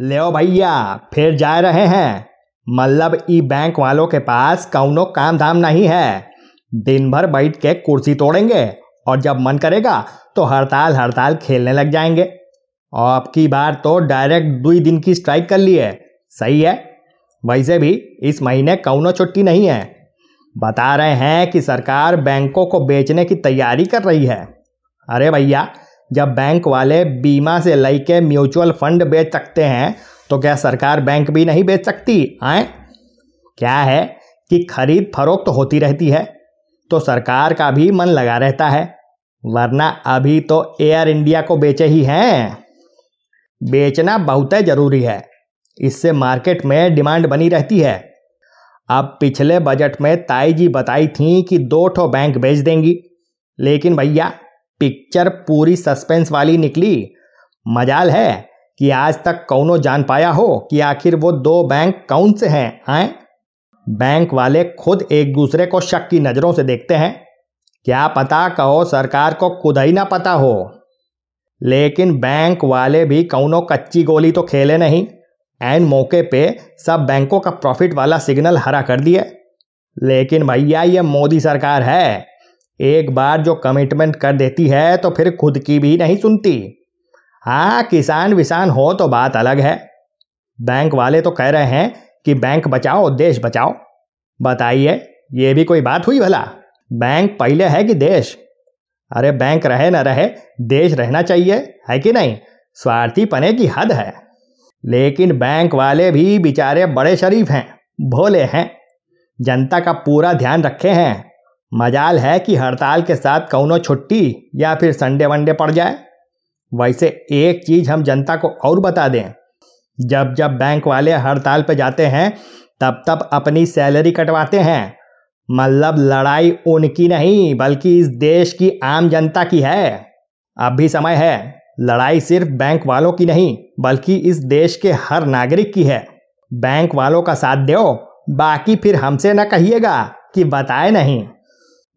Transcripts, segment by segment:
ले भैया, फिर जा रहे हैं। मतलब ई बैंक वालों के पास कौनो काम धाम नहीं है। दिन भर बैठ के कुर्सी तोड़ेंगे और जब मन करेगा तो हड़ताल हड़ताल खेलने लग जाएँगे। और अब की बार तो डायरेक्ट दो दिन की स्ट्राइक कर ली है सही है? वैसे भी इस महीने कौनो छुट्टी नहीं है। बता रहे हैं कि सरकार बैंकों को बेचने की तैयारी कर रही है। अरे भैया जब बैंक वाले बीमा से लेके म्यूचुअल फंड बेच सकते हैं तो क्या सरकार बैंक भी नहीं बेच सकती? आए? क्या है कि खरीद फरोख्त होती रहती है तो सरकार का भी मन लगा रहता है, वरना अभी तो एयर इंडिया को बेचे ही हैं। बेचना बहुत ज़रूरी है, इससे मार्केट में डिमांड बनी रहती है। अब पिछले बजट में ताई जी बताई थी कि दो ठो बैंक बेच देंगी, लेकिन भैया पिक्चर पूरी सस्पेंस वाली निकली। मजाल है कि आज तक कौनो जान पाया हो कि आखिर वो दो बैंक कौन से हैं, आए? बैंक वाले खुद एक दूसरे को शक की नज़रों से देखते हैं। क्या पता कहो सरकार को खुद ही ना पता हो। लेकिन बैंक वाले भी कौनो कच्ची गोली तो खेले नहीं। एन मौके पे सब बैंकों का प्रॉफिट वाला सिग्नल हरा कर दिए। लेकिन भैया, ये मोदी सरकार है। एक बार जो कमिटमेंट कर देती है तो फिर खुद की भी नहीं सुनती। हाँ किसान विसान हो तो बात अलग है। बैंक वाले तो कह रहे हैं कि बैंक बचाओ, देश बचाओ। बताइए, ये भी कोई बात हुई भला? बैंक पहले है कि देश? अरे, बैंक रहे ना रहे, देश रहना चाहिए, है कि नहीं? स्वार्थी पने की हद है। लेकिन बैंक वाले भी बेचारे बड़े शरीफ हैं, भोले हैं। जनता का पूरा ध्यान रखे हैं। मजाल है कि हड़ताल के साथ कौनो छुट्टी या फिर संडे वनडे पड़ जाए। वैसे एक चीज़ हम जनता को और बता दें, जब जब बैंक वाले हड़ताल पे जाते हैं, तब तब अपनी सैलरी कटवाते हैं। मतलब लड़ाई उनकी नहीं, बल्कि इस देश की आम जनता की है। अब भी समय है, लड़ाई सिर्फ़ बैंक वालों की नहीं, बल्कि इस देश के हर नागरिक की है। बैंक वालों का साथ दो, बाकी फिर हमसे न कहिएगा कि बताए नहीं।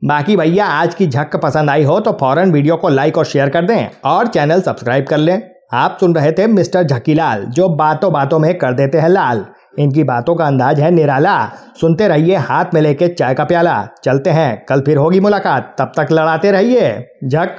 बाकी भैया, आज की झक पसंद आई हो तो फ़ौरन वीडियो को लाइक और शेयर कर दें और चैनल सब्सक्राइब कर लें। आप सुन रहे थे मिस्टर झकीलाल, जो बातों बातों में कर देते हैं लाल। इनकी बातों का अंदाज है निराला। सुनते रहिए हाथ में लेके चाय का प्याला। चलते हैं, कल फिर होगी मुलाकात। तब तक लड़ाते रहिए। झक।